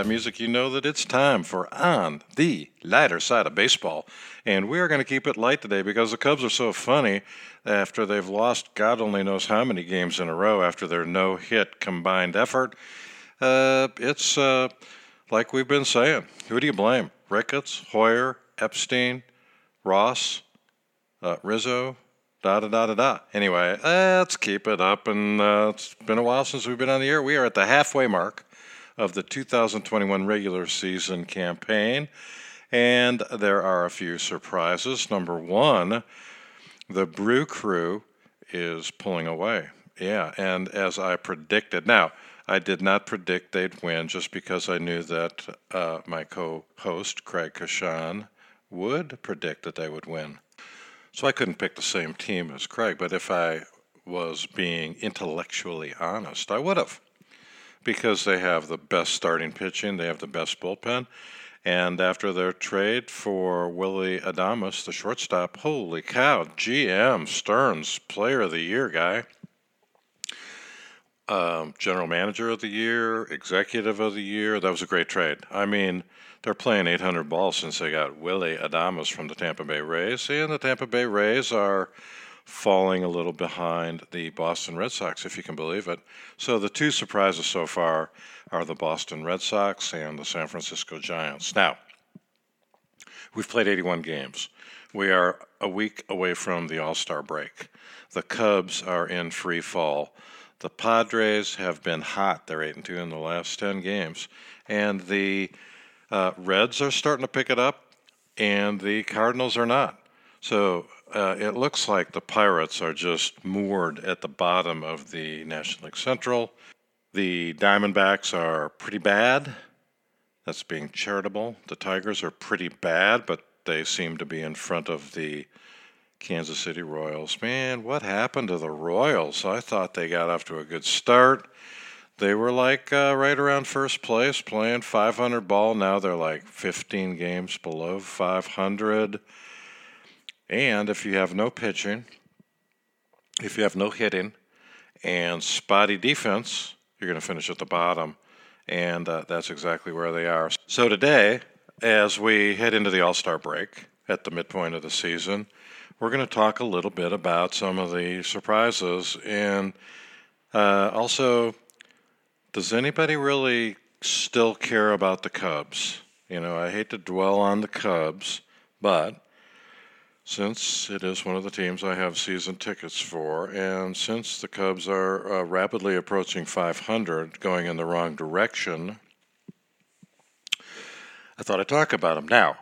that music, you know that it's time for On the Lighter Side of Baseball. And we are going to keep it light today because the Cubs are so funny after they've lost God only knows how many games in a row after their no hit combined effort. Uh, it's uh, like we've been saying who do you blame? Ricketts, Hoyer, Epstein, Ross, uh, Rizzo, da da da da da. Anyway, let's keep it up. And uh, it's been a while since we've been on the air. We are at the halfway mark of the 2021 regular season campaign. And there are a few surprises. Number one, the Brew Crew is pulling away. Yeah, and as I predicted, now I did not predict they'd win just because I knew that uh, my co host, Craig Coshun, would predict that they would win. So I couldn't pick the same team as Craig, but if I was being intellectually honest, I would have because they have the best starting pitching, they have the best bullpen. And after their trade for Willie Adames, the shortstop, holy cow, GM Stearns, player of the year guy, um, general manager of the year, executive of the year. That was a great trade. I mean, they're playing 800 balls since they got Willie Adames from the Tampa Bay Rays, and the Tampa Bay Rays are falling a little behind the Boston Red Sox, if you can believe it. So the two surprises so far are the Boston Red Sox and the San Francisco Giants. Now, we've played 81 games. We are a week away from the All Star break. The Cubs are in free fall. The Padres have been hot. They're 8 and 2 in the last 10 games. And the uh, Reds are starting to pick it up, and the Cardinals are not. So uh, it looks like the Pirates are just moored at the bottom of the National League Central. The Diamondbacks are pretty bad. That's being charitable. The Tigers are pretty bad, but they seem to be in front of the Kansas City Royals. Man, what happened to the Royals? I thought they got off to a good start. They were like uh, right around first place, playing 500 ball. Now they're like 15 games below 500. And if you have no pitching, if you have no hitting, and spotty defense, you're going to finish at the bottom. And uh, that's exactly where they are. So today, as we head into the All Star break at the midpoint of the season, we're going to talk a little bit about some of the surprises. And uh, also, does anybody really still care about the Cubs? You know, I hate to dwell on the Cubs, but since it is one of the teams I have season tickets for, and since the Cubs are uh, rapidly approaching 500, going in the wrong direction, I thought I'd talk about them. Now,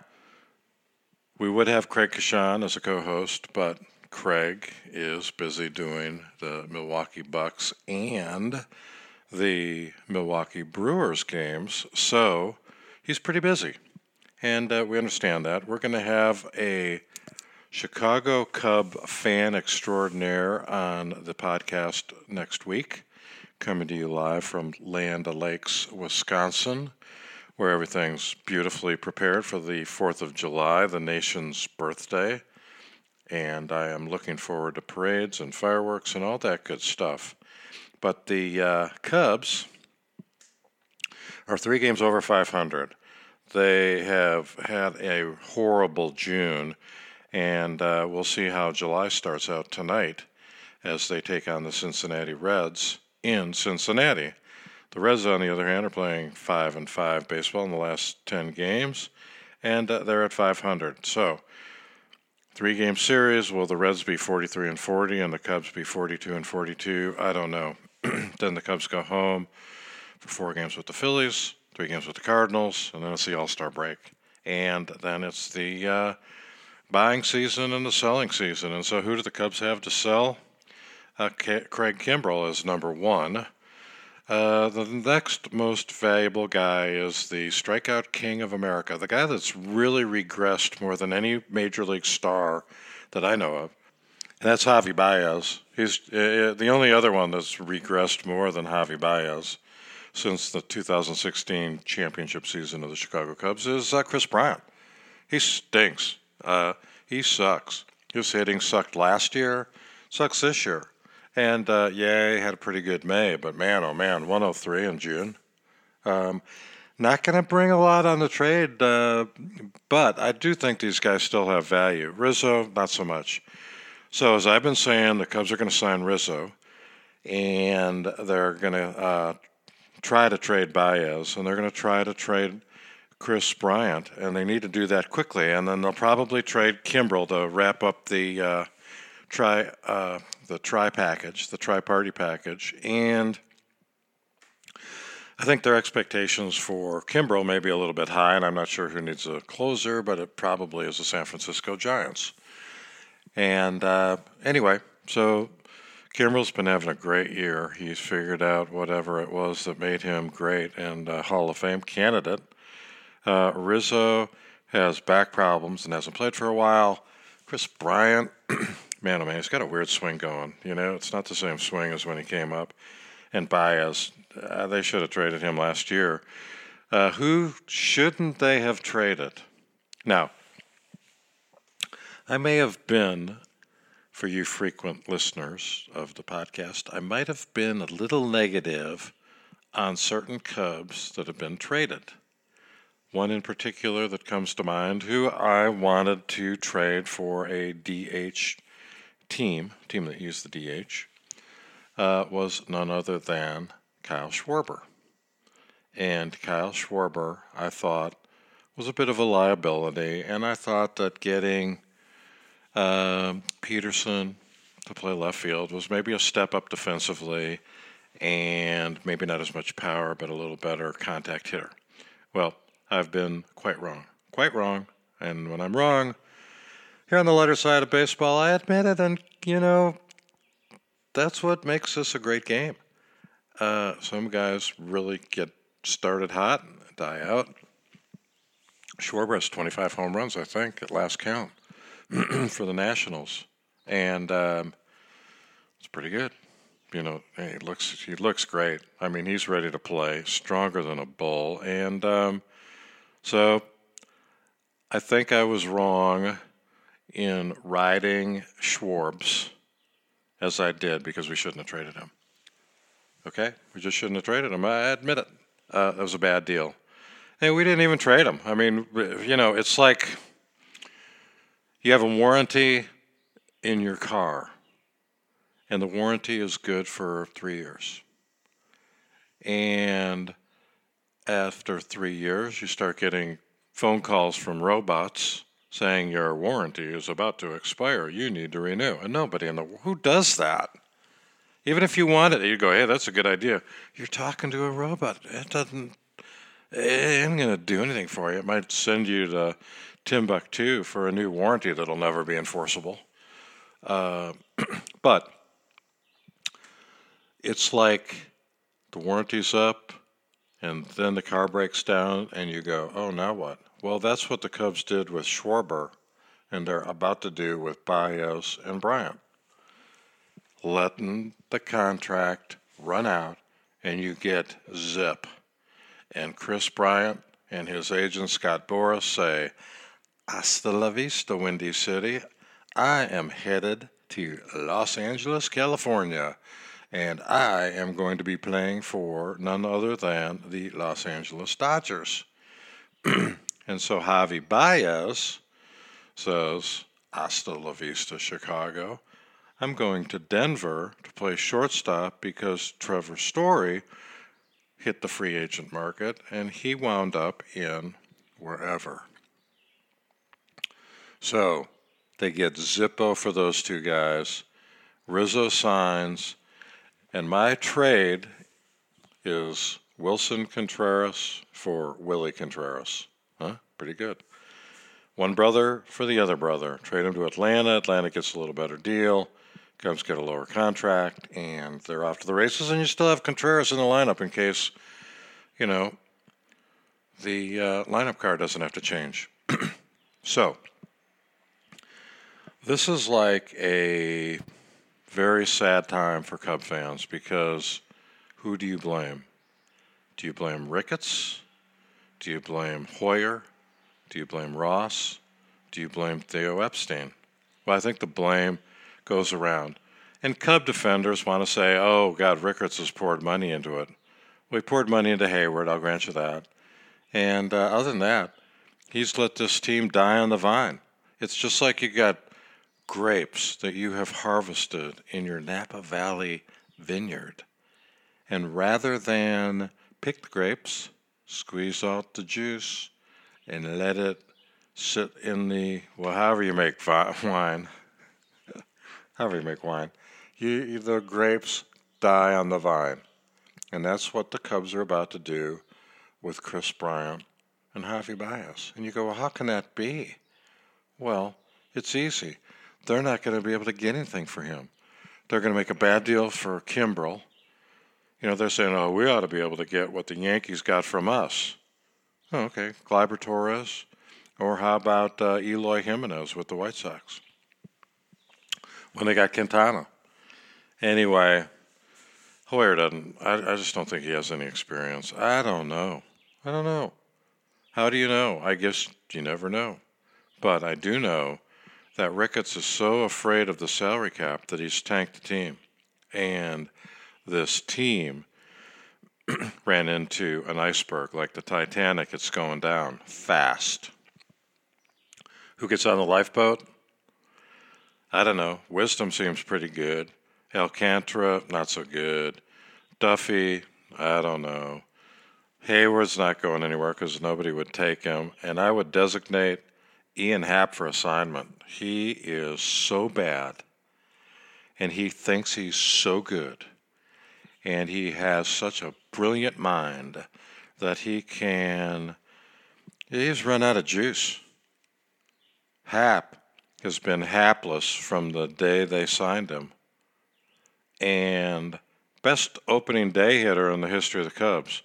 we would have Craig Coshun as a co host, but Craig is busy doing the Milwaukee Bucks and the Milwaukee Brewers games, so he's pretty busy. And uh, we understand that. We're going to have a Chicago Cub fan extraordinaire on the podcast next week, coming to you live from Land Lakes, Wisconsin, where everything's beautifully prepared for the 4th of July, the nation's birthday. And I am looking forward to parades and fireworks and all that good stuff. But the uh, Cubs are three games over 500. They have had a horrible June and uh, we'll see how July starts out tonight as they take on the Cincinnati Reds in Cincinnati. The Reds, on the other hand, are playing five and five baseball in the last ten games, and uh, they're at 500. So, three game series. Will the Reds be 43 and 40, and the Cubs be 42 and 42? I don't know. then the Cubs go home for four games with the Phillies, three games with the Cardinals, and then it's the All Star break, and then it's the uh, buying season and the selling season. And so, who do the Cubs have to sell? Uh, Craig Kimbrel is number one. Uh, the next most valuable guy is the strikeout king of America, the guy that's really regressed more than any major league star that I know of. And that's Javi Baez. He's uh, the only other one that's regressed more than Javi Baez since the 2016 championship season of the Chicago Cubs is uh, Kris Bryant. He stinks. Uh, he sucks. His hitting sucked last year, sucks this year. And uh, yeah, he had a pretty good May, but man, oh man, 103 in June. Um, not going to bring a lot on the trade, uh, but I do think these guys still have value. Rizzo, not so much. So, as I've been saying, the Cubs are going to sign Rizzo, and they're going to uh, try to trade Baez, and they're going to try to trade Kris Bryant, and they need to do that quickly. And then they'll probably trade Kimbrel to wrap up the uh, tri uh, the tri package, the tri party package, and I think their expectations for Kimbrel may be a little bit high, and I'm not sure who needs a closer, but it probably is the San Francisco Giants. And uh, anyway, so Kimbrel's been having a great year. He's figured out whatever it was that made him great and a Hall of Fame candidate. Uh, Rizzo has back problems and hasn't played for a while. Kris Bryant, man, oh man, he's got a weird swing going. You know, it's not the same swing as when he came up. And Baez, uh, they should have traded him last year. Uh, who shouldn't they have traded? Now, I may have been, for you frequent listeners of the podcast, I might have been a little negative on certain Cubs that have been traded. One in particular that comes to mind, who I wanted to trade for a DH team, team that used the DH, uh, was none other than Kyle Schwarber. And Kyle Schwarber, I thought, was a bit of a liability, and I thought that getting uh, Pederson to play left field was maybe a step up defensively and maybe not as much power, but a little better contact hitter. Well, I've been quite wrong. Quite wrong. And when I'm wrong, here on the lighter side of baseball, I admit it, and, you know, that's what makes this a great game. Uh, some guys really get started hot and die out. Schwarber has 25 home runs, I think, at last count for the Nationals, and um, it's pretty good. You know, he looks he looks great. I mean, he's ready to play, stronger than a bull, and um, so I think I was wrong in riding Schwarbs as I did because we shouldn't have traded him. Okay, we just shouldn't have traded him. I admit it. Uh, that was a bad deal. And we didn't even trade him. I mean, you know, it's like you have a warranty in your car, and the warranty is good for three years. And after three years, you start getting phone calls from robots saying your warranty is about to expire. You need to renew. And nobody in the world who does that? Even if you want it, you go, hey, that's a good idea. You're talking to a robot. It doesn't. It ain't going to do anything for you. It might send you to Timbuktu for a new warranty that'll never be enforceable. Uh, but it's like the warranty's up, and then the car breaks down, and you go, oh, now what? Well, that's what the Cubs did with Schwarber, and they're about to do with Baez and Bryant. Letting the contract run out, and you get zip. And Kris Bryant and his agent Scott Boras say, Hasta la vista, Windy City. I am headed to Los Angeles, California, and I am going to be playing for none other than the Los Angeles Dodgers. And so Javi Baez says, Hasta la vista, Chicago. I'm going to Denver to play shortstop because Trevor Story hit the free agent market and he wound up in wherever. So they get Zippo for those two guys. Rizzo signs, and my trade is Willson Contreras for Willie Contreras. Huh? Pretty good. One brother for the other brother. Trade him to Atlanta. Atlanta gets a little better deal. Cubs get a lower contract, and they're off to the races. And you still have Contreras in the lineup in case, you know, the uh, lineup card doesn't have to change. so, this is like a very sad time for Cub fans because who do you blame? Do you blame Ricketts? Do you blame Hoyer? Do you blame Ross? Do you blame Theo Epstein? Well, I think the blame goes around. And Cub defenders want to say, oh, God, Ricketts has poured money into it. We poured money into Heyward, I'll grant you that. And uh, other than that, he's let this team die on the vine. It's just like you got grapes that you have harvested in your Napa Valley vineyard. And rather than pick the grapes, squeeze out the juice, and let it sit in the, well, however you make wine, however you make wine, you, the grapes die on the vine. And that's what the Cubs are about to do with Kris Bryant and Javi Baez. And you go, well, how can that be? Well, it's easy. They're not going to be able to get anything for him. They're going to make a bad deal for Kimbrel. You know, they're saying, oh, we ought to be able to get what the Yankees got from us. Oh, okay, Gleyber Torres. Or how about uh, Eloy Jimenez with the White Sox? When they got Quintana. Anyway, Hoyer doesn't. I, I just don't think he has any experience. I don't know. I don't know. How do you know? I guess you never know. But I do know that Ricketts is so afraid of the salary cap that he's tanked the team. And this team ran into an iceberg like the Titanic. It's going down fast. Who gets on the lifeboat? I don't know. Wisdom seems pretty good. Alcantara, not so good. Duffy, I don't know. Heyward's not going anywhere because nobody would take him. And I would designate Ian Happ for assignment. He is so bad, and he thinks he's so good, and he has such a brilliant mind that he can. He's run out of juice. Happ has been hapless from the day they signed him and best opening day hitter in the history of the Cubs.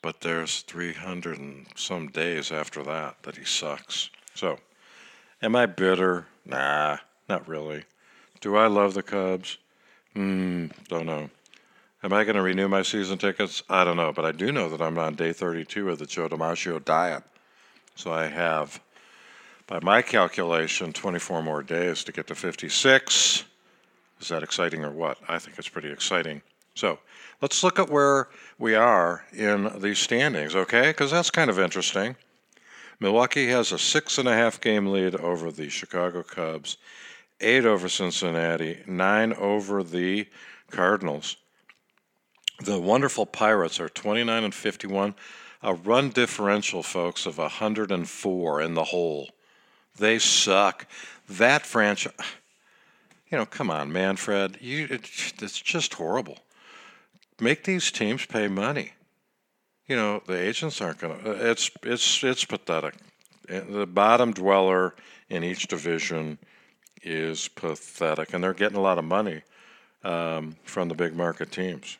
But there's 300 and some days after that that he sucks. So, am I bitter? Nah, not really. Do I love the Cubs? Hmm, don't know. Am I going to renew my season tickets? I don't know, but I do know that I'm on day 32 of the Joe DiMaggio diet. So I have, by my calculation, 24 more days to get to 56. Is that exciting or what? I think it's pretty exciting. So let's look at where we are in these standings, okay? Because that's kind of interesting. Milwaukee has a six and a half game lead over the Chicago Cubs, eight over Cincinnati, nine over the Cardinals. The wonderful Pirates are 29 and 51, a run differential, folks, of 104 in the hole. They suck. That franchise you know, come on, Manfred. You, it's just horrible. Make these teams pay money. You know, the agents aren't going to. It's it's it's pathetic. The bottom dweller in each division is pathetic, and they're getting a lot of money um, from the big market teams.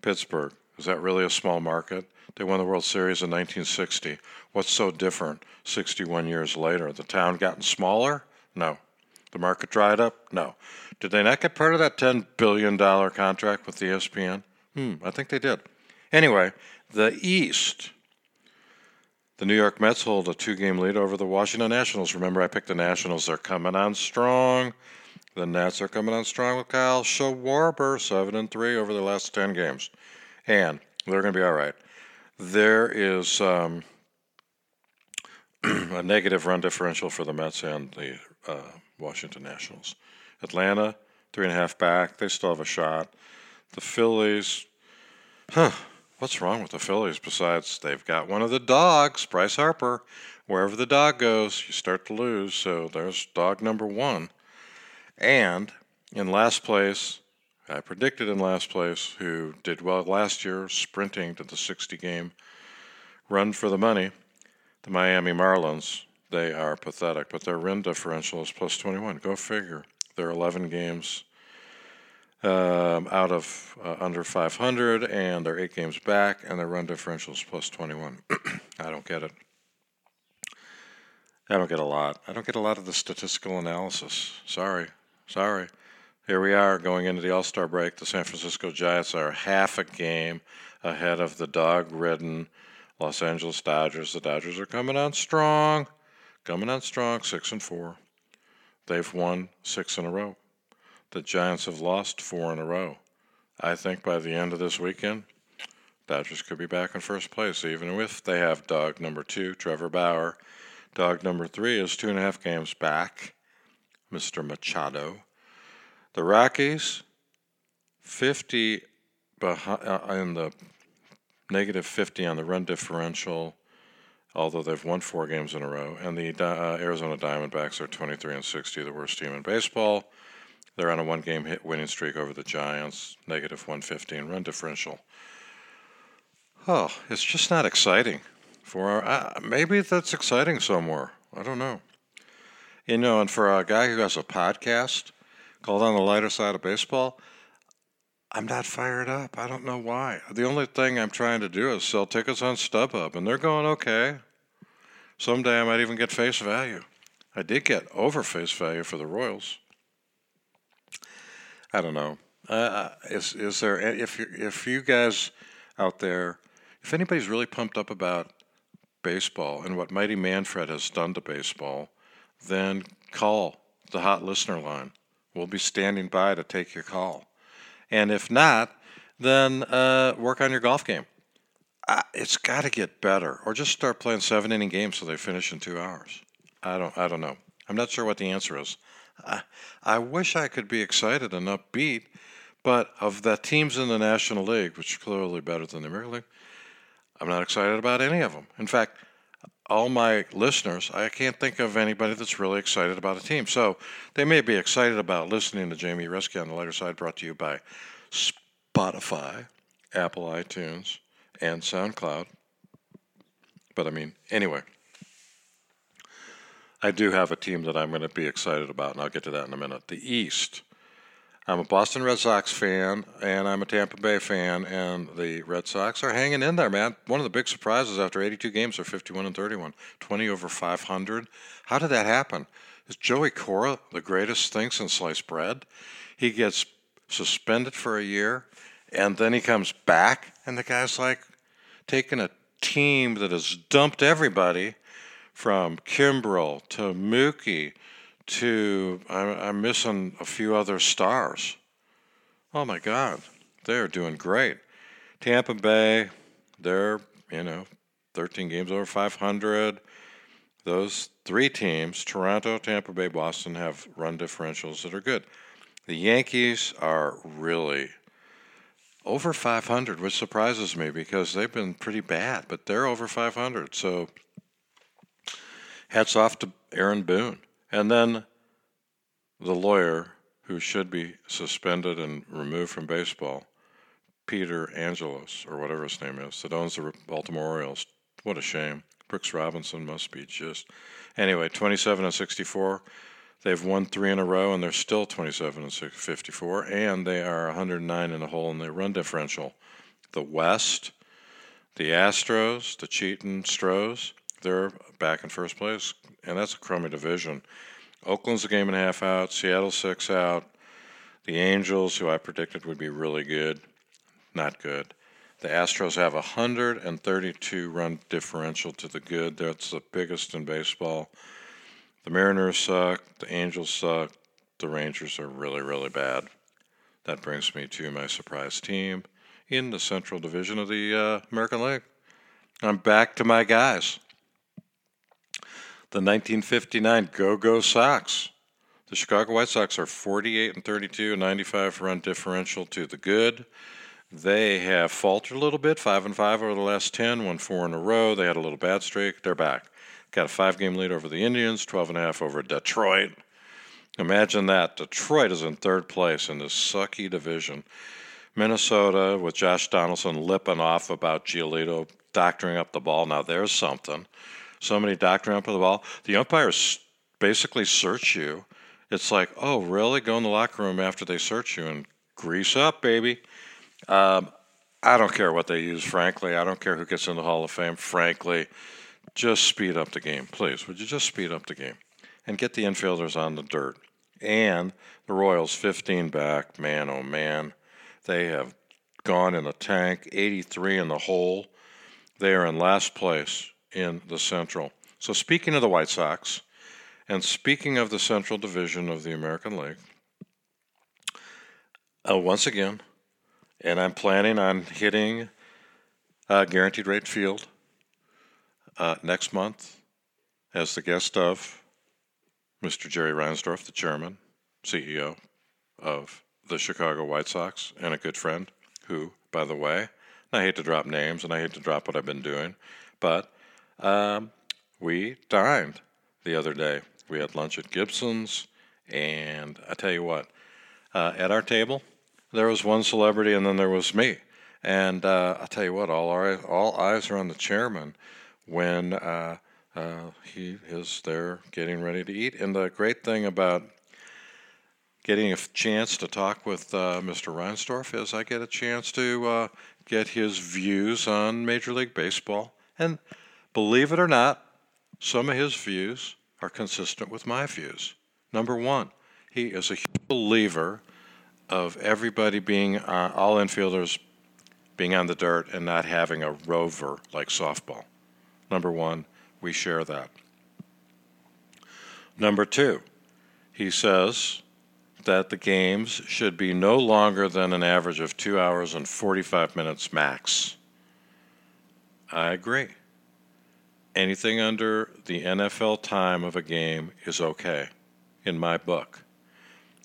Pittsburgh is that really a small market? They won the World Series in 1960. What's so different 61 years later? The town gotten smaller? No. The market dried up? No. Did they not get part of that $10 billion contract with ESPN? Hmm, I think they did. Anyway, the East. The New York Mets hold a two game lead over the Washington Nationals. Remember, I picked the Nationals. They're coming on strong. The Nats are coming on strong with Kyle Schwarber, 7 and 3 over the last 10 games. And they're going to be all right. There is um, a negative run differential for the Mets and the uh, Washington Nationals. Atlanta, three and a half back. They still have a shot. The Phillies, huh? What's wrong with the Phillies besides they've got one of the dogs, Bryce Harper. Wherever the dog goes, you start to lose. So there's dog number one. And in last place, I predicted in last place, who did well last year, sprinting to the 60 game run for the money, the Miami Marlins. They are pathetic, but their win differential is plus 21. Go figure. They're 11 games um, out of uh, under 500, and they're eight games back, and their run differential is plus 21. I don't get it. I don't get a lot. I don't get a lot of the statistical analysis. Sorry. Sorry. Here we are going into the All Star break. The San Francisco Giants are half a game ahead of the dog ridden Los Angeles Dodgers. The Dodgers are coming on strong coming on strong, six and four. They've won six in a row. The Giants have lost four in a row. I think by the end of this weekend, Dodgers could be back in first place, even if they have dog number two, Trevor Bauer. Dog number three is two and a half games back, Mr. Machado. The Rockies, 50 behind, uh, in the negative 50 on the run differential, although they've won four games in a row. And the uh, Arizona Diamondbacks are 23 and 60, the worst team in baseball. They're on a one game hit winning streak over the Giants, negative 115 run differential. Oh, it's just not exciting. For our, uh, maybe that's exciting somewhere. I don't know. You know, and for a guy who has a podcast called On the Lighter Side of Baseball, I'm not fired up. I don't know why. The only thing I'm trying to do is sell tickets on StubHub, and they're going okay. Someday I might even get face value. I did get over face value for the Royals. I don't know. Uh, uh is is there if you, if you guys out there if anybody's really pumped up about baseball and what Mighty Manfred has done to baseball, then call the hot listener line. We'll be standing by to take your call. And if not, then uh, work on your golf game. Uh, it's got to get better, or just start playing seven inning games so they finish in two hours. I don't. I don't know. I'm not sure what the answer is. I, wish I could be excited and upbeat, but of the teams in the National League, which are clearly better than the American League, I'm not excited about any of them. In fact, all my listeners, I can't think of anybody that's really excited about a team. So they may be excited about listening to Jamie Reski on the lighter side, brought to you by Spotify, Apple iTunes, and SoundCloud. But I mean, anyway, I do have a team that I'm going to be excited about, and I'll get to that in a minute. The East. I'm a Boston Red Sox fan and I'm a Tampa Bay fan, and the Red Sox are hanging in there, man. One of the big surprises after 82 games are 51 and 31, 20 over 500. How did that happen? Is Joey Cora the greatest thing since sliced bread? He gets suspended for a year, and then he comes back, and the guy's like taking a team that has dumped everybody from Kimbrel to Mookie to I'm, I'm missing a few other stars. Oh my God, they're doing great. Tampa Bay, they're you know 13 games over 500. Those three teams, Toronto, Tampa Bay, Boston, have run differentials that are good. The Yankees are really over 500, which surprises me because they've been pretty bad, but they're over 500. So hats off to Aaron Boone. And then the lawyer who should be suspended and removed from baseball, Peter Angelos, or whatever his name is, that owns the Baltimore Orioles. What a shame. Brooks Robinson must be just. Anyway, 27 and 64. They've won three in a row, and they're still 27 and 54, and they are 109 in the hole in their run differential. The West, the Astros, the Cheating Stros, they're back in first place, and that's a crummy division. Oakland's a game and a half out, Seattle six out. The Angels, who I predicted would be really good, not good. The Astros have a 132 run differential to the good. That's the biggest in baseball. The Mariners suck. The Angels suck. The Rangers are really, really bad. That brings me to my surprise team in the Central Division of the uh, American League. I'm back to my guys the 1959 Go Go Sox. The Chicago White Sox are 48 and 32, 95 run differential to the good. They have faltered a little bit, five and five over the last 10, won four in a row. They had a little bad streak. They're back. Got a five game lead over the Indians, 12 and a half over Detroit. Imagine that. Detroit is in third place in this sucky division. Minnesota, with Josh Donaldson lipping off about Giolito doctoring up the ball. Now there's something somebody doctoring up the ball. The umpires basically search you. It's like, oh, really? Go in the locker room after they search you and grease up, baby. Um, I don't care what they use, frankly. I don't care who gets in the Hall of Fame, frankly. Just speed up the game, please. Would you just speed up the game and get the infielders on the dirt? And the Royals, 15 back. Man, oh man, they have gone in the tank, 83 in the hole. They are in last place in the Central. So, speaking of the White Sox, and speaking of the Central Division of the American League, uh, once again, and I'm planning on hitting uh, Guaranteed Rate Field uh, next month as the guest of Mr. Jerry Reinsdorf, the chairman, CEO of the Chicago White Sox, and a good friend who, by the way, I hate to drop names and I hate to drop what I've been doing, but um, we dined the other day. We had lunch at Gibson's, and I tell you what, uh, at our table, there was one celebrity and then there was me. And uh, I tell you what, all our, all eyes are on the chairman when uh, uh, he is there getting ready to eat. And the great thing about getting a chance to talk with uh, Mr. Reinsdorf is I get a chance to uh, get his views on Major League Baseball. And believe it or not, some of his views are consistent with my views. Number one, he is a believer of everybody being uh, all infielders being on the dirt and not having a rover like softball. Number one, we share that. Number two, he says that the games should be no longer than an average of two hours and 45 minutes max. I agree. Anything under the NFL time of a game is okay in my book.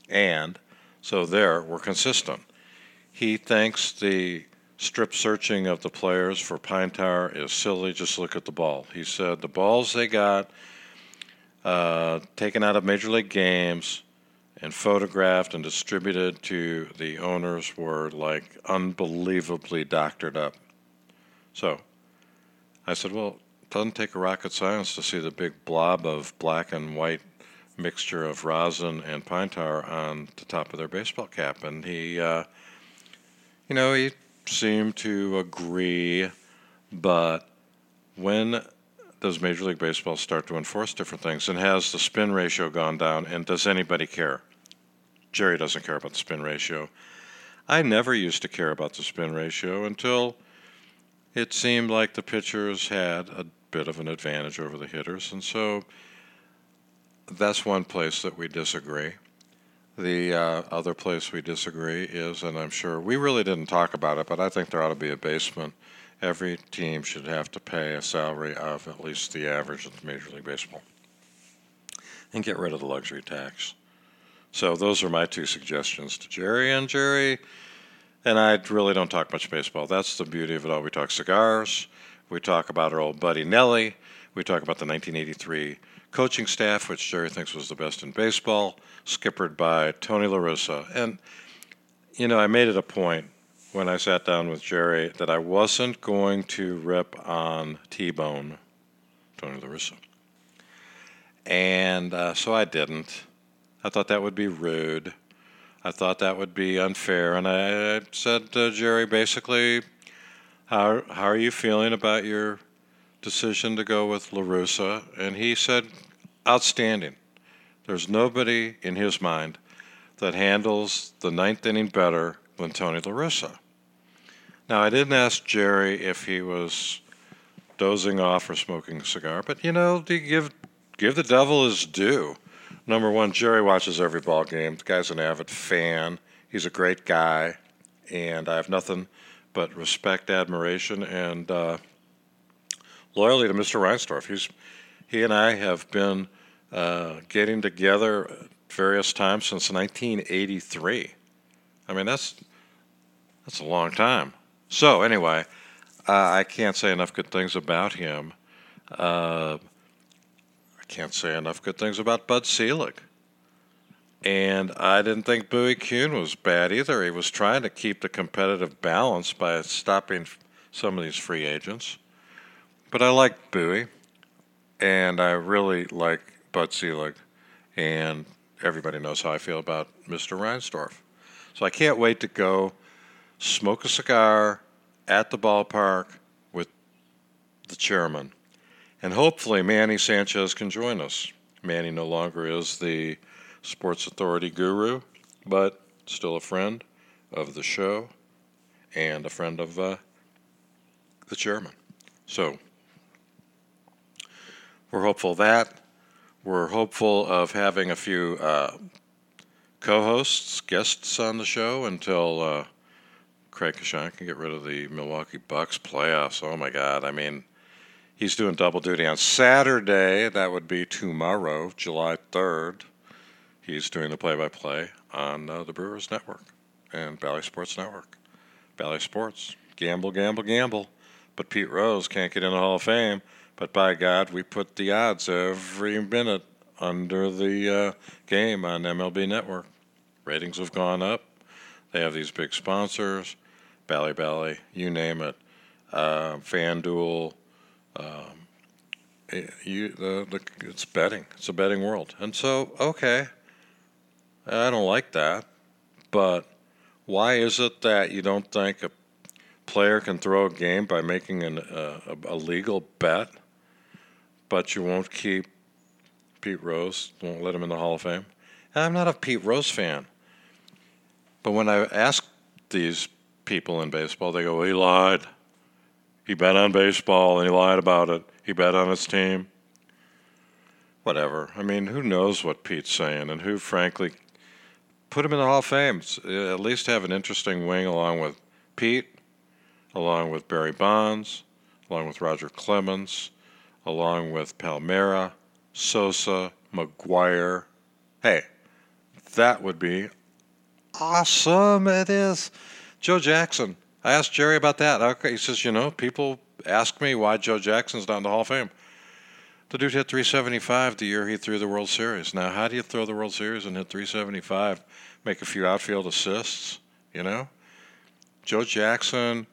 And so there, we're consistent. He thinks the strip searching of the players for Pine Tar is silly. Just look at the ball. He said the balls they got uh, taken out of major league games and photographed and distributed to the owners were like unbelievably doctored up. So I said, well, doesn't take a rocket science to see the big blob of black and white mixture of rosin and pine tar on the top of their baseball cap. And he, uh, you know, he seemed to agree, but when does Major League Baseball start to enforce different things? And has the spin ratio gone down? And does anybody care? Jerry doesn't care about the spin ratio. I never used to care about the spin ratio until it seemed like the pitchers had a bit of an advantage over the hitters. And so that's one place that we disagree. The uh, other place we disagree is, and I'm sure we really didn't talk about it, but I think there ought to be a basement. Every team should have to pay a salary of at least the average of Major League Baseball and get rid of the luxury tax. So those are my two suggestions to Jerry. And Jerry and I really don't talk much baseball. That's the beauty of it all. We talk cigars. We talk about our old buddy Nelly. We talk about the 1983 coaching staff, which Jerry thinks was the best in baseball, skippered by Tony La Russa. And, you know, I made it a point when I sat down with Jerry that I wasn't going to rip on T Bone, Tony La Russa. And uh, so I didn't. I thought that would be rude. I thought that would be unfair. And I said to Jerry, basically, how, how are you feeling about your decision to go with La Russa, and he said, outstanding. There's nobody in his mind that handles the ninth inning better than Tony La Russa. Now, I didn't ask Jerry if he was dozing off or smoking a cigar, but you know, give give the devil his due. Number one, Jerry watches every ball game. The guy's an avid fan. He's a great guy, and I have nothing but respect, admiration, and uh, loyalty to Mr. Reinsdorf. He's, he and I have been uh, getting together various times since 1983. I mean, that's that's a long time. So anyway, uh, I can't say enough good things about him. Uh, I can't say enough good things about Bud Selig. And I didn't think Bowie Kuhn was bad either. He was trying to keep the competitive balance by stopping some of these free agents. But I like Bowie, and I really like Bud Selig, and everybody knows how I feel about Mr. Reinsdorf. So I can't wait to go smoke a cigar at the ballpark with the chairman. And hopefully Manny Sanchez can join us. Manny no longer is the sports authority guru, but still a friend of the show and a friend of uh, the chairman. So we're hopeful that. We're hopeful of having a few uh, co hosts, guests on the show until uh, Craig Coshun can get rid of the Milwaukee Bucks playoffs. Oh my God! I mean, he's doing double duty on Saturday. That would be tomorrow, July third. He's doing the play-by-play on uh, the Brewers Network and Bally Sports Network. Bally Sports, gamble, gamble, gamble. But Pete Rose can't get in the Hall of Fame. But by God, we put the odds every minute under the uh, game on MLB Network. Ratings have gone up. They have these big sponsors, Bally Bally, you name it, uh, FanDuel. Um, it, eh, you, the, the, it's betting. It's a betting world. And so, okay, I don't like that. But why is it that you don't think a player can throw a game by making an, uh, a, legal bet, but you won't keep Pete Rose, won't let him in the Hall of Fame? I'm not a Pete Rose fan. But when I ask these people in baseball, they go, well, he lied. He bet on baseball and he lied about it. He bet on his team. Whatever. I mean, who knows what Pete's saying and who, frankly, put him in the Hall of Fame. Uh, at least have an interesting wing along with Pete, along with Barry Bonds, along with Roger Clemens, along with Palmeiro, Sosa, McGwire. Hey, that would be awesome. It is. Joe Jackson. I asked Jerry about that. Okay, he says, you know, people ask me why Joe Jackson's not in the Hall of Fame. The dude hit 375 the year he threw the World Series. Now, how do you throw the World Series and hit 375? Make a few outfield assists, you know? Joe Jackson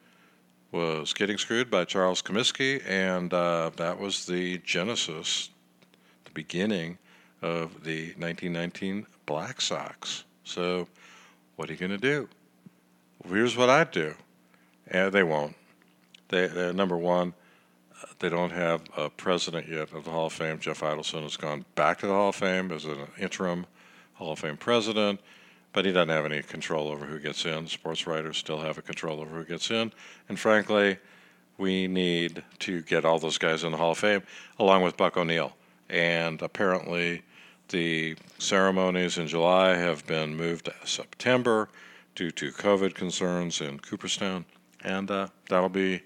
was getting screwed by Charles Comiskey, and uh, that was the genesis, the beginning of the 1919 Black Sox. So, what are you going to do? Well, here's what I'd do. And they won't. They, number one, they don't have a president yet of the Hall of Fame. Jeff Idelson has gone back to the Hall of Fame as an interim Hall of Fame president, but he doesn't have any control over who gets in. Sports writers still have a control over who gets in. And frankly, we need to get all those guys in the Hall of Fame, along with Buck O'Neil. And apparently, the ceremonies in July have been moved to September due to COVID concerns in Cooperstown, and uh, that'll be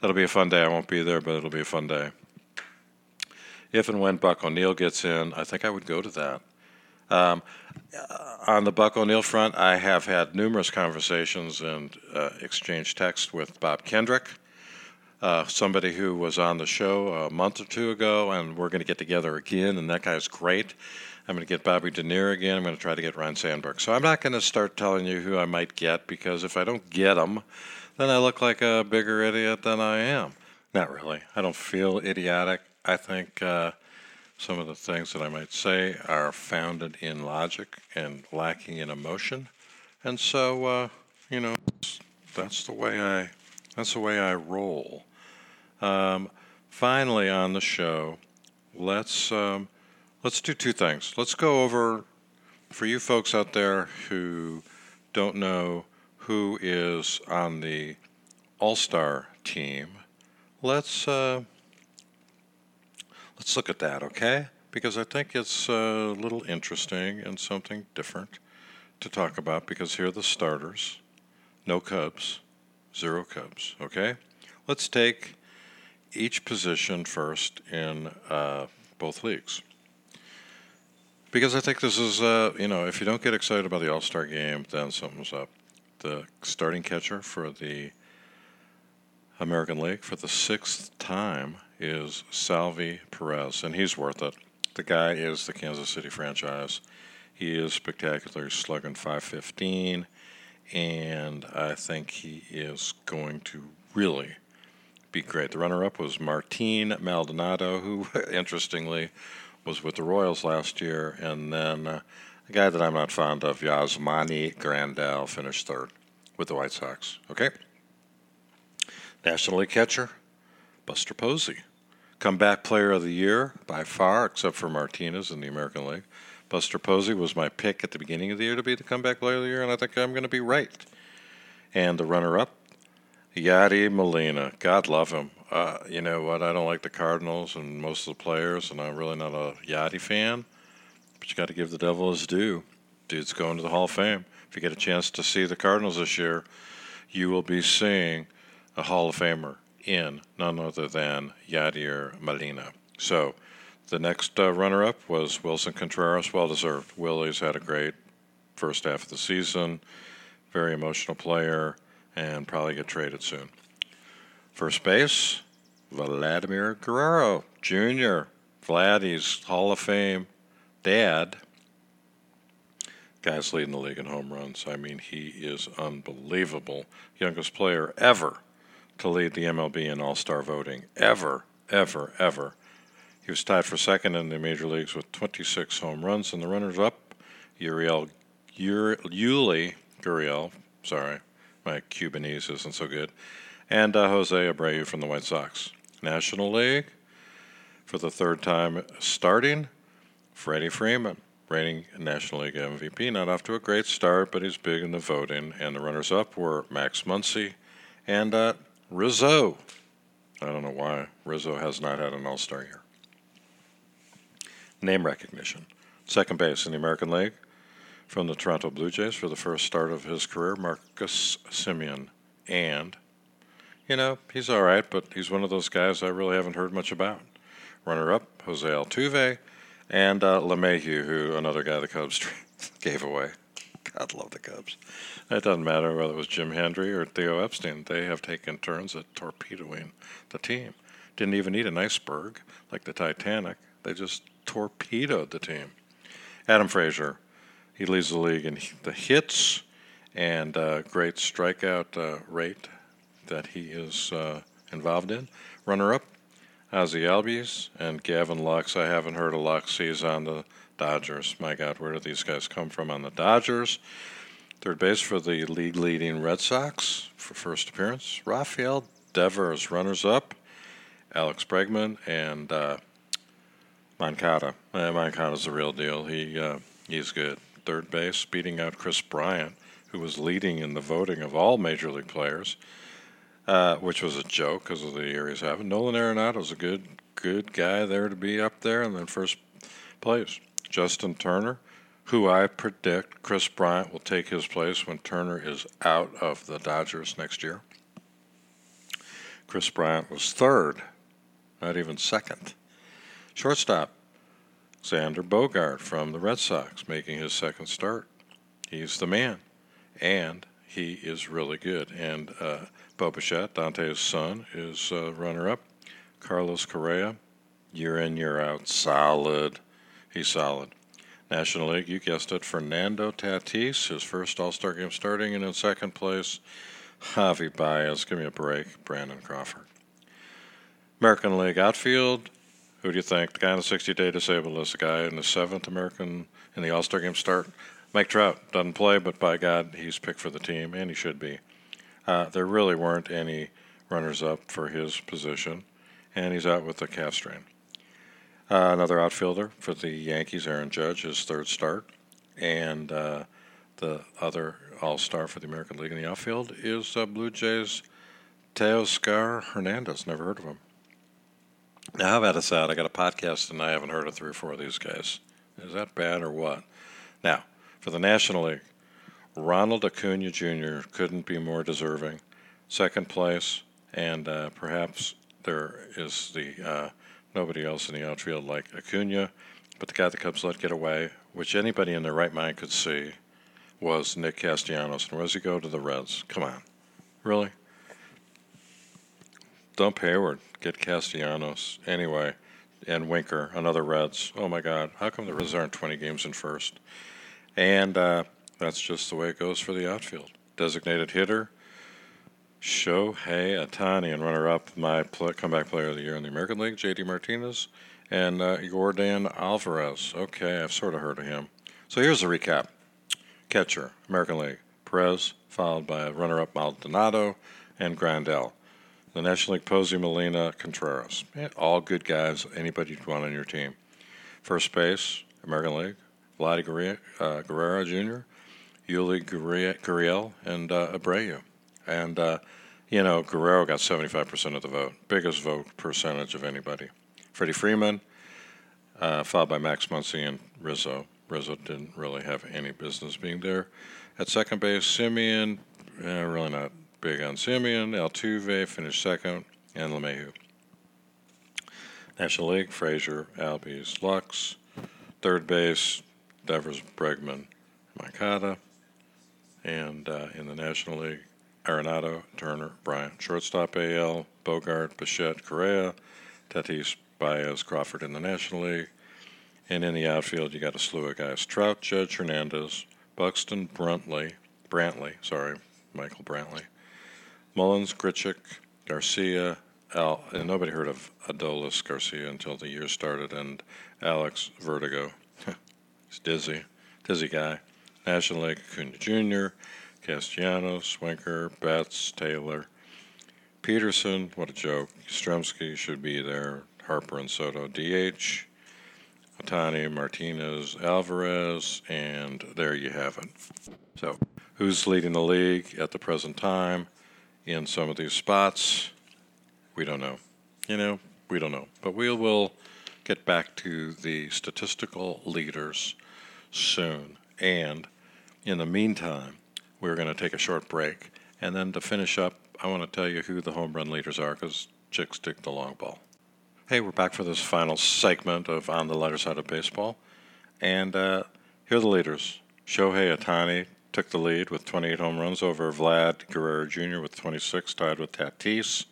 that'll be a fun day. I won't be there, but it'll be a fun day. If and when Buck O'Neil gets in, I think I would go to that. Um, uh, on the Buck O'Neil front, I have had numerous conversations and uh, exchanged text with Bob Kendrick, uh, somebody who was on the show a month or two ago, and we're going to get together again, and that guy's great. I'm going to get Bobby Dernier again. I'm going to try to get Ryne Sandberg. So I'm not going to start telling you who I might get because if I don't get them, then I look like a bigger idiot than I am. Not really. I don't feel idiotic. I think uh, some of the things that I might say are founded in logic and lacking in emotion, and so uh, you know that's the way I that's the way I roll. Um, finally, on the show, let's um, let's do two things. Let's go over for you folks out there who don't know who is on the All Star team, let's uh, let's look at that, okay? Because I think it's a little interesting and something different to talk about. Because here are the starters: no Cubs, zero Cubs. Okay, let's take each position first in uh, both leagues. Because I think this is, uh, you know, if you don't get excited about the All Star game, then something's up the starting catcher for the American League for the sixth time is Salvy Perez, and he's worth it. The guy is the Kansas City franchise. He is spectacular, he's slugging 515, and I think he is going to really be great. The runner up was Martin Maldonado, who, interestingly, was with the Royals last year, and then. Uh, a guy that I'm not fond of, Yasmani Grandal, finished third with the White Sox. Okay? National League catcher, Buster Posey. Comeback player of the year by far, except for Martinez in the American League. Buster Posey was my pick at the beginning of the year to be the comeback player of the year, and I think I'm going to be right. And the runner up, Yadi Molina. God love him. Uh, you know what? I don't like the Cardinals and most of the players, and I'm really not a Yadi fan. But you got to give the devil his due. Dude's going to the Hall of Fame. If you get a chance to see the Cardinals this year, you will be seeing a Hall of Famer in none other than Yadier Molina. So the next uh, runner up was Willson Contreras, well deserved. Willie's had a great first half of the season, very emotional player, and probably get traded soon. First base, Vladimir Guerrero Jr., Vladdy's Hall of Fame dad. Guy's leading the league in home runs. I mean, he is unbelievable. Youngest player ever to lead the MLB in All Star voting. Ever, ever, ever. He was tied for second in the major leagues with 26 home runs, and the runners up, Uriel, Yuli Gurriel, sorry, my Cubanese isn't so good, and uh, Jose Abreu from the White Sox. National League, for the third time starting, Freddie Freeman, reigning National League MVP. Not off to a great start, but he's big in the voting. And the runners up were Max Muncy and uh, Rizzo. I don't know why Rizzo has not had an All Star year. Name recognition. Second base in the American League from the Toronto Blue Jays for the first start of his career, Marcus Semien. And, you know, he's all right, but he's one of those guys I really haven't heard much about. Runner up, Jose Altuve and uh, LeMahieu, who another guy the Cubs gave away. God love the Cubs. It doesn't matter whether it was Jim Hendry or Theo Epstein. They have taken turns at torpedoing the team. Didn't even need an iceberg like the Titanic. They just torpedoed the team. Adam Frazier, he leads the league in the hits and uh, great strikeout uh, rate that he is uh, involved in. Runner up, Ozzie Albies and Gavin Lux. I haven't heard of Lux. He's on the Dodgers. My God, where do these guys come from on the Dodgers? Third base for the league leading Red Sox for first appearance. Rafael Devers, runners up. Alex Bregman and uh, Moncada. Uh, Moncada's the real deal. He uh, he's good. Third base, beating out Kris Bryant, who was leading in the voting of all major league players uh, which was a joke because of the year he's having. Nolan Arenado's a good, good guy there to be up there in the first place. Justin Turner, who I predict Kris Bryant will take his place when Turner is out of the Dodgers next year. Kris Bryant was third, not even second. Shortstop, Xander Bogaerts from the Red Sox, making his second start. He's the man, and he is really good. And uh, Bo Dante's son, is uh, runner up. Carlos Correa, year in, year out, solid. He's solid. National League, you guessed it, Fernando Tatis, his first All Star game starting, and in second place, Javi Baez. Give me a break, Brandon Crawford. American League outfield, who do you think? The guy on the 60 day disabled list, the guy in the seventh American in the All Star game start. Mike Trout doesn't play, but by God, he's picked for the team, and he should be. Uh, there really weren't any runners up for his position, and he's out with a calf strain. Uh, another outfielder for the Yankees, Aaron Judge, his third start, and uh, the other All Star for the American League in the outfield is uh, Blue Jays Teoscar Hernandez. Never heard of him. Now, how about this out? I got a podcast and I haven't heard of three or four of these guys. Is that bad or what? Now, for the National League, Ronald Acuna Jr. couldn't be more deserving. Second place, and uh, perhaps there is the uh, nobody else in the outfield like Acuna, but the guy the Cubs let get away, which anybody in their right mind could see, was Nick Castellanos. And where does he go to the Reds? Come on, really? Dump Heyward, get Castellanos anyway, and Winker, another Reds. Oh my God, how come the Reds aren't 20 games in first? And uh, that's just the way it goes for the outfield. Designated hitter, Shohei Ohtani, and runner-up, my comeback player of the year in the American League, J.D. Martinez, and uh, Alvarez. Okay, I've sort of heard of him. So here's a recap. Catcher, American League, Perez, followed by runner-up Maldonado and Grandal. The National League, Posey, Molina, Contreras. All good guys, anybody you'd want on your team. First base, American League, Vladdy Guerrero, uh, Guerrero Jr., Yuli Gurriel, and uh, Abreu. And, uh, you know, Guerrero got 75% of the vote, biggest vote percentage of anybody. Freddie Freeman, uh, followed by Max Muncy and Rizzo. Rizzo didn't really have any business being there. At second base, Semien, eh, really not big on Semien. Altuve finished second, and LeMahieu. National League, Frazier, Albies, Lux. Third base, Devers, Bregman, Moncada. And uh, in the National League, Arenado, Turner, Bryant. Shortstop AL, Bogart, Bichette, Correa, Tatis, Baez, Crawford in the National League. And in the outfield, you got a slew of guys: Trout, Judge, Hernandez, Buxton, Brantley, Brantley, sorry, Michael Brantley, Mullins, Grichuk, Garcia, Al, and nobody heard of Adolis Garcia until the year started, and Alex Verdugo. He's dizzy, dizzy guy. National League, Acuna Jr., Castellanos, Winker, Betts, Taylor, Pederson, what a joke. Stremski should be there. Harper and Soto, DH. Ohtani, Martinez, Alvarez, and there you have it. So, who's leading the league at the present time in some of these spots? We don't know. You know, we don't know. But we will get back to the statistical leaders soon. And in the meantime, we're going to take a short break. And then to finish up, I want to tell you who the home run leaders are because chicks dig the long ball. Hey, we're back for this final segment of On the Lighter Side of Baseball. And uh, here are the leaders. Shohei Ohtani took the lead with 28 home runs over Vlad Guerrero Jr. with 26, tied with Tatis.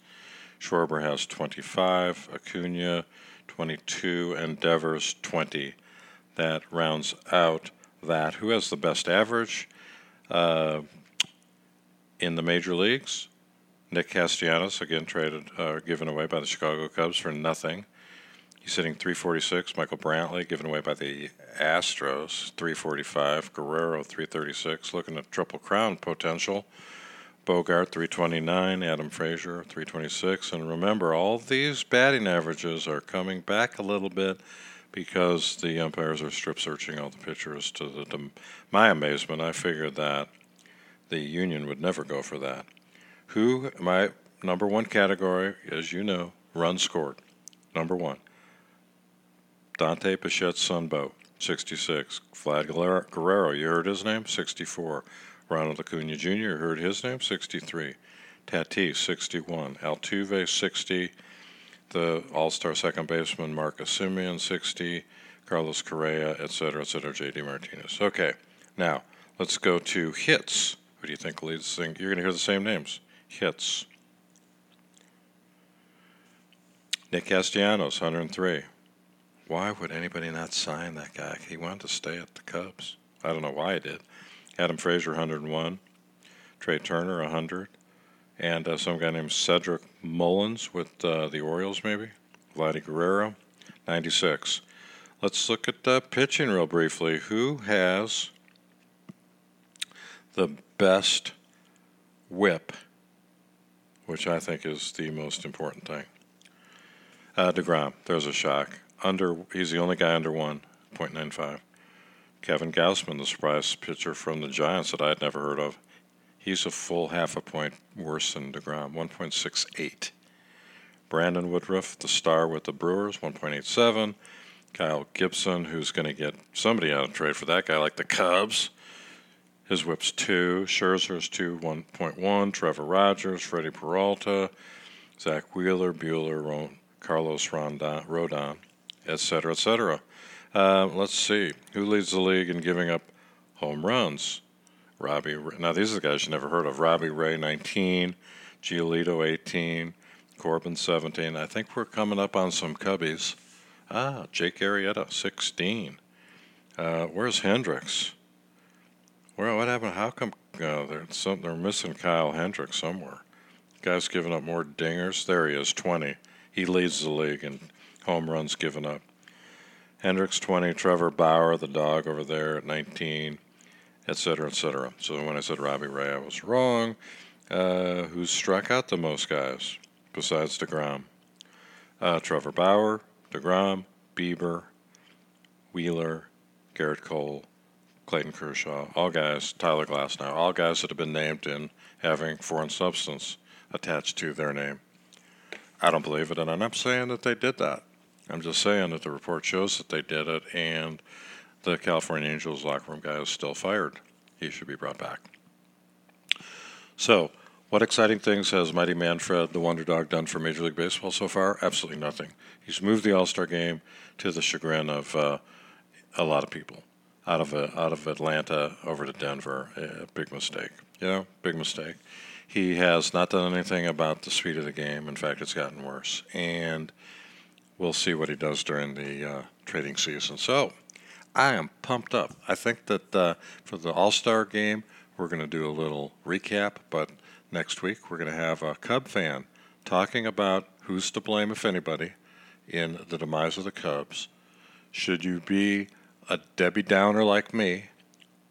Schwarber has 25, Acuna 22, and Devers 20. That rounds out that. Who has the best average uh, in the major leagues? Nick Castellanos, again traded, uh, given away by the Chicago Cubs for nothing. He's hitting 346. Michael Brantley, given away by the Astros, 345. Guerrero, 336. Looking at triple crown potential. Bogart, 329. Adam Frazier, 326. And remember, all these batting averages are coming back a little bit because the umpires are strip searching all the pitchers. To, the, to my amazement, I figured that the union would never go for that. Who, my number one category, as you know, runs scored. Number one. Dante Bichette's Sunboat, 66. Vlad Guerrero, you heard his name? 64. Ronald Acuna Jr., heard his name? 63. Tatis, 61. Altuve, 60. The All Star second baseman, Marcus Semien, 60. Carlos Correa, etc., etc., JD Martinez. Okay, now let's go to hits. Who do you think leads the thing? You're going to hear the same names hits. Nick Castellanos, 103. Why would anybody not sign that guy? He wanted to stay at the Cubs. I don't know why he did. Adam Frazier, 101. Trea Turner, 100. And uh, some guy named Cedric Mullins with uh, the Orioles, maybe. Vladdy Guerrero, 96. Let's look at uh, pitching real briefly. Who has the best whip which I think is the most important thing. Uh, DeGrom, there's a shock. Under, he's the only guy under 1.95. Kevin Gausman, the surprise pitcher from the Giants that I had never heard of, he's a full half a point worse than DeGrom, 1.68. Brandon Woodruff, the star with the Brewers, 1.87. Kyle Gibson, who's going to get somebody out of trade for that guy, like the Cubs, his whip's two. Scherzer's two, 1.1. Trevor Rogers, Freddie Peralta, Zack Wheeler, Buehler, Ron, Carlos Rondon, Rodon, etc., etc. Uh, let's see. Who leads the league in giving up home runs? Robbie. Now, these are the guys you never heard of. Robbie Ray, 19. Giolito, 18. Corbin, 17. I think we're coming up on some Cubbies. Ah, Jake Arrieta, 16. Uh, where's Hendricks? Well, what happened? How come uh, some, they're missing Kyle Hendricks somewhere? Guy's giving up more dingers. There he is, 20. He leads the league in home runs given up. Hendricks 20, Trevor Bauer, the dog over there at 19, etc., etc. So when I said Robbie Ray, I was wrong. Uh, who's struck out the most guys besides DeGrom? Uh, Trevor Bauer, DeGrom, Bieber, Wheeler, Gerrit Cole, Clayton Kershaw, all guys, Tyler Glasnow, all guys that have been named in having foreign substance attached to their name. I don't believe it, and I'm not saying that they did that. I'm just saying that the report shows that they did it, and the California Angels locker room guy is still fired. He should be brought back. So, What exciting things has Mighty Manfred, the Wonder Dog, done for Major League Baseball so far? Absolutely nothing. He's moved the All Star game to the chagrin of uh, a lot of people out of uh, out of Atlanta over to Denver. A big mistake. You know, big mistake. He has not done anything about the speed of the game. In fact, it's gotten worse. And we'll see what he does during the uh, trading season. So I am pumped up. I think that uh, for the All Star game, we're going to do a little recap, but next week we're going to have a Cub fan talking about who's to blame, if anybody, in the demise of the Cubs. Should you be a Debbie Downer like me?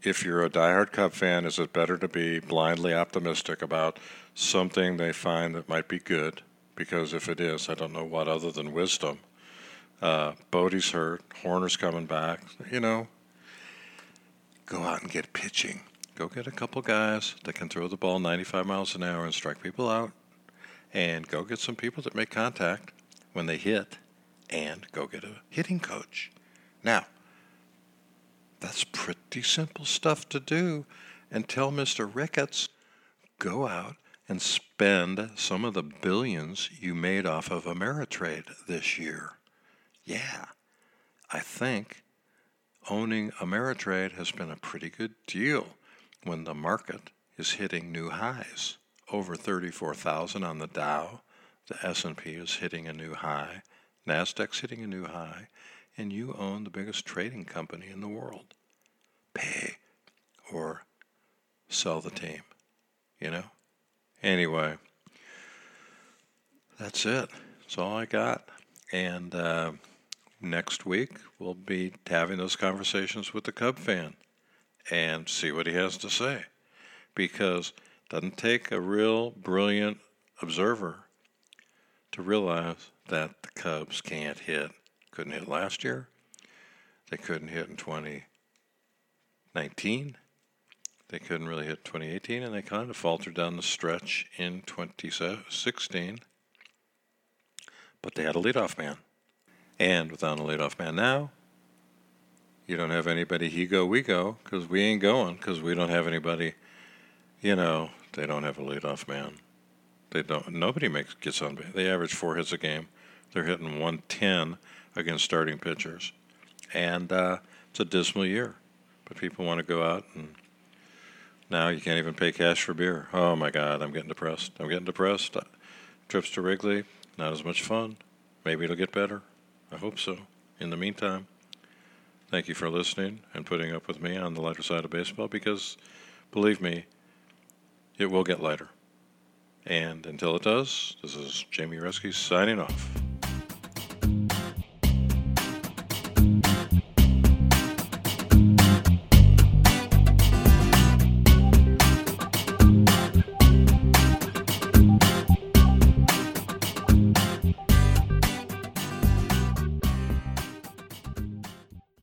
If you're a diehard Cub fan, is it better to be blindly optimistic about something they find that might be good? Because if it is, I don't know what other than wisdom. Uh, Bote's hurt, Hoerner's coming back. You know, go out and get pitching. Go get a couple guys that can throw the ball 95 miles an hour and strike people out, and go get some people that make contact when they hit, and go get a hitting coach. Now, that's pretty simple stuff to do. And tell Mr. Ricketts, go out and spend some of the billions you made off of Ameritrade this year. Yeah, I think owning Ameritrade has been a pretty good deal when the market is hitting new highs. Over 34,000 on the Dow, the S&P is hitting a new high, Nasdaq's hitting a new high, and you own the biggest trading company in the world. Pay or sell the team, you know? Anyway, that's it. That's all I got. And uh, next week, we'll be having those conversations with the Cub fan and see what he has to say. Because it doesn't take a real brilliant observer to realize that the Cubs can't hit. Couldn't hit last year. They couldn't hit in 2019. They couldn't really hit 2018, and they kind of faltered down the stretch in 2016. But they had a leadoff man. And without a leadoff man now, you don't have anybody he go, we go, because we ain't going, because we don't have anybody, you know, they don't have a leadoff man. They don't. Nobody makes gets on. They average four hits a game. They're hitting 110 against starting pitchers, and uh, it's a dismal year. But people want to go out, and now you can't even pay cash for beer. Oh my God, I'm getting depressed. I'm getting depressed. Uh, trips to Wrigley, not as much fun. Maybe it'll get better. I hope so. In the meantime, thank you for listening and putting up with me on the lighter side of baseball because, believe me, it will get lighter. And until it does, this is Jamie Reske signing off.